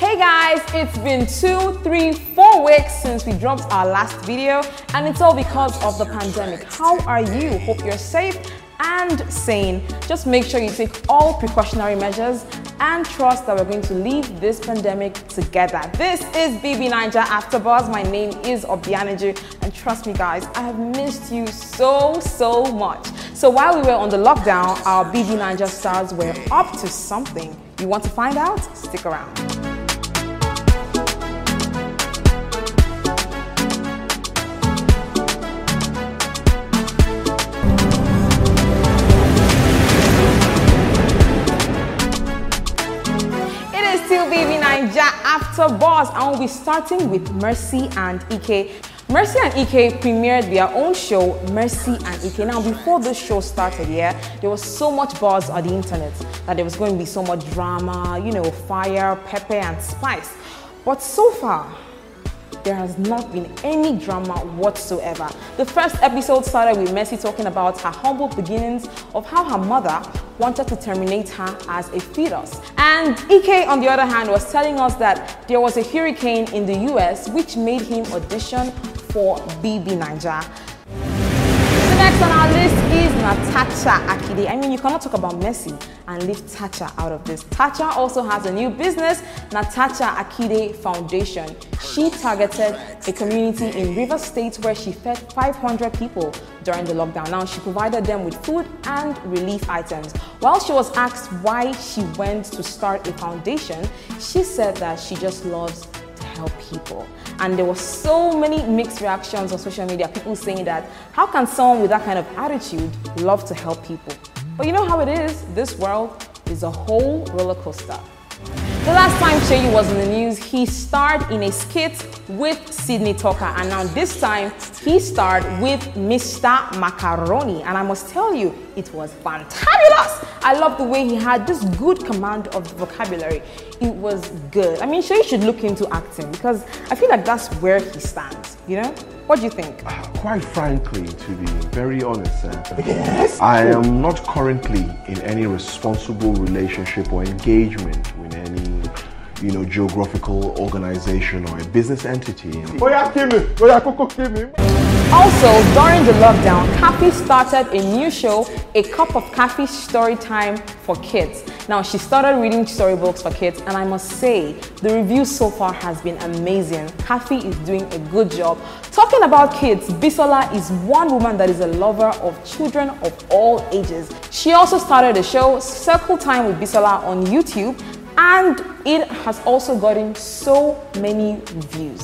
Hey guys, it's been two, three, four weeks since we dropped our last video, and it's all because of the pandemic. How are you? Hope you're safe and sane. Just make sure you take all precautionary measures and trust that we're going to leave this pandemic together. This is BB Naija After Buzz. My name is Obianaju, and trust me, guys, I have missed you so, so much. So while we were on the lockdown, our BB Naija stars were up to something. You want to find out? Stick around. Still Naija After Buzz, and we'll be starting with Mercy and Ike. Mercy and Ike premiered their own show, Mercy and Ike. Now, before this show started, yeah, there was so much buzz on the internet that there was going to be so much drama, you know, fire, pepper, and spice. But so far, there has not been any drama whatsoever. The first episode started with Mercy talking about her humble beginnings of how her mother wanted to terminate her as a fetus. And Ike, on the other hand, was telling us that there was a hurricane in the US which made him audition for BB Naija. Next on our list is Natasha Akide. I mean, you cannot talk about Mercy and leave Tacha out of this. Tacha also has a new business, Natasha Akide Foundation. She targeted a community in River State where she fed 500 people during the lockdown. Now, she provided them with food and relief items. While she was asked why she went to start a foundation, she said that she just loves to help people. And there were so many mixed reactions on social media, people saying that how can someone with that kind of attitude love to help people? But you know how it is, this world is a whole roller coaster. The last time Cheyi was in the news, he starred in a skit with Sydney Talker, and now this time he starred with Mr. Macaroni. And I must tell you, it was fantabulous. I love the way he had this good command of the vocabulary. It was good. I mean, Cheyi should look into acting because I feel like that's where he stands. You know? What do you think? Quite frankly, to be very honest, uh, I am not currently in any responsible relationship or engagement with any, you know, geographical organization or a business entity. Oya kí mi, oya kókó kí mi. Also, during the lockdown, Kathy started a new show, A Cup of Kathy Story Time for Kids. Now, she started reading storybooks for kids, and I must say, the review so far has been amazing. Kathy is doing a good job. Talking about kids, Bisola is one woman that is a lover of children of all ages. She also started a show, Circle Time with Bisola, on YouTube, and it has also gotten so many views.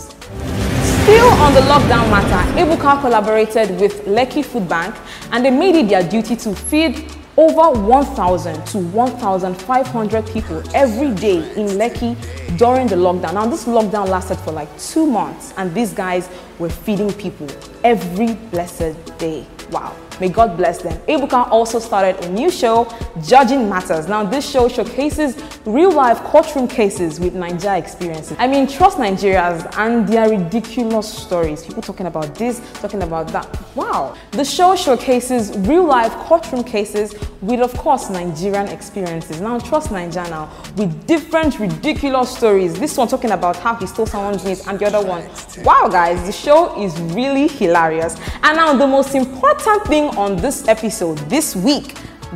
Still on the lockdown matter, Ebuka collaborated with Lekki Food Bank and they made it their duty to feed over 1,000 to 1,500 people every day in Lekki during the lockdown. Now, this lockdown lasted for like two months and these guys were feeding people every blessed day. Wow. May God bless them. Ebuka also started a new show, Judging Matters. Now, this show showcases real life courtroom cases with Nigeria experiences. I mean, trust Nigerians and their ridiculous stories. People talking about this, talking about that. Wow. The show showcases real life courtroom cases with, of course, Nigerian experiences. Now, trust Nigeria now with different ridiculous stories. This one talking about how he stole someone's meat, and the other one. Wow, guys, the show is really hilarious. And now, the most important thing on this episode this week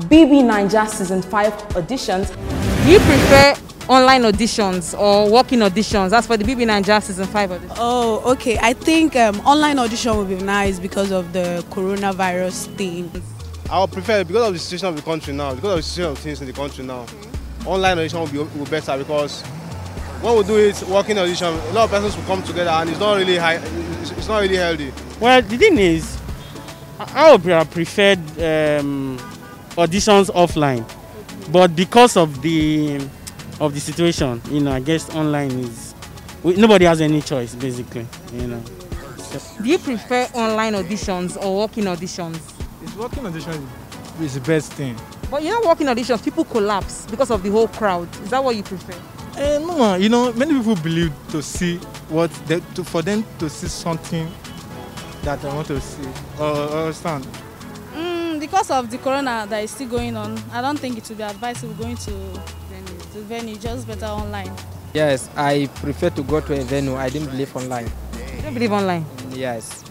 BB Naija Season 5 auditions. Do you prefer online auditions or walk-in auditions? That's for the BB Naija Season 5 audition. Oh, okay. I think um, online audition would be nice because of the coronavirus thing. I would prefer because of the situation of the country now, because of the situation of things in the country now. Online audition will be, will be better because when we do it, walking audition, a lot of persons will come together and it's not really high, it's, it's not really healthy. Well, the thing is, I would have preferred um, auditions offline, but because of the of the situation, you know, I guess online is we, nobody has any choice basically, you know. Do you prefer online auditions or walk-in auditions? It's working audition is the best thing. But you know, walk-in auditions, people collapse because of the whole crowd. Is that what you prefer? Eh, no, you know, many people believe to see what they, to, for them to see something that I want to see or, or understand. Mm, because of the corona that is still going on, I don't think it would be advisable going to venue, the venue just better online. Yes, I prefer to go to a venue. I didn't believe online. You don't believe online? Yes.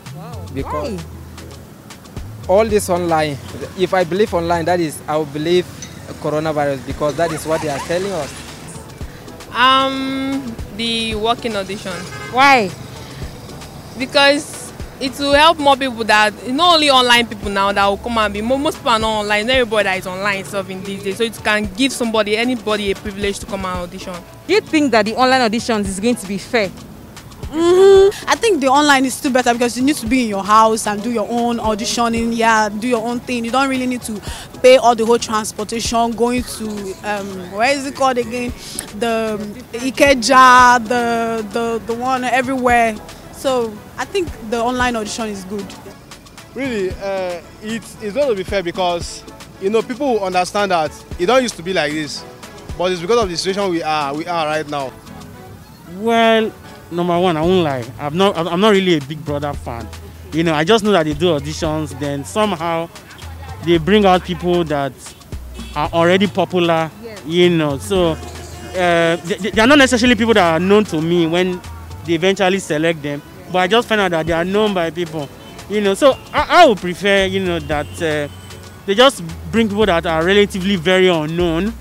Because Why? all this online, if I believe online, that is, I will believe coronavirus because that is what they are telling us. Um, the working audition Why? because it will help more people that not only online people now that will come and be mo- most people are not online. Not everybody that is online stuff in these days, so it can give somebody anybody a privilege to come and audition. Do you think that the online auditions is going to be fair? I think the online is still better because you need to be in your house and do your own auditioning. Yeah, do your own thing. You don't really need to pay all the whole transportation going to um, where is it called again? The Ikeja, the the the one everywhere. So I think the online audition is good. really uh, it's, it's going to be fair because you know people understand that it don't used to be like this but it's because of the situation we are we are right now Well, number one, I won't lie. I'm not. I'm I'm not really a Big Brother fan. You know, I just know that they do auditions. Then somehow they bring out people that are already popular. You know, so uh, they, they are not necessarily people that are known to me when they eventually select them. But I just find out that they are known by people. You know, so I, I would prefer, you know, that uh, they just bring people that are relatively very unknown.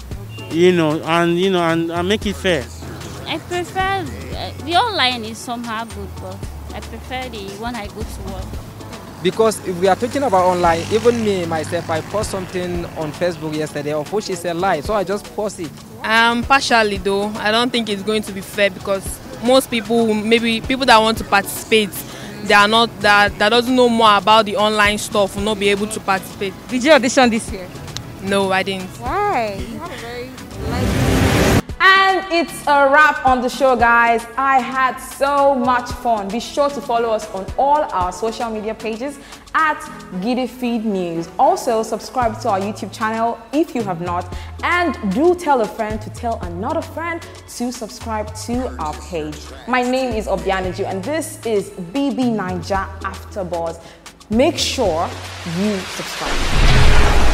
You know, and you know, and, and make it fair. I prefer uh, the online is somehow good, but I prefer the one I go to work. Because if we are talking about online, even me myself, I post something on Facebook yesterday of which is a lie, so I just post it. Um, partially though, I don't think it's going to be fair because most people, maybe people that want to participate, they are not that that doesn't know more about the online stuff will not be able to participate. Did you audition this year? No, I didn't. Why? You have a very And it's a wrap on the show, guys. I had so much fun. Be sure to follow us on all our social media pages at Giddy Feed News. Also, subscribe to our YouTube channel if you have not, and do tell a friend to tell another friend to subscribe to our page. My name is Obianiju, and this is BB Naija After Buzz. Make sure you subscribe.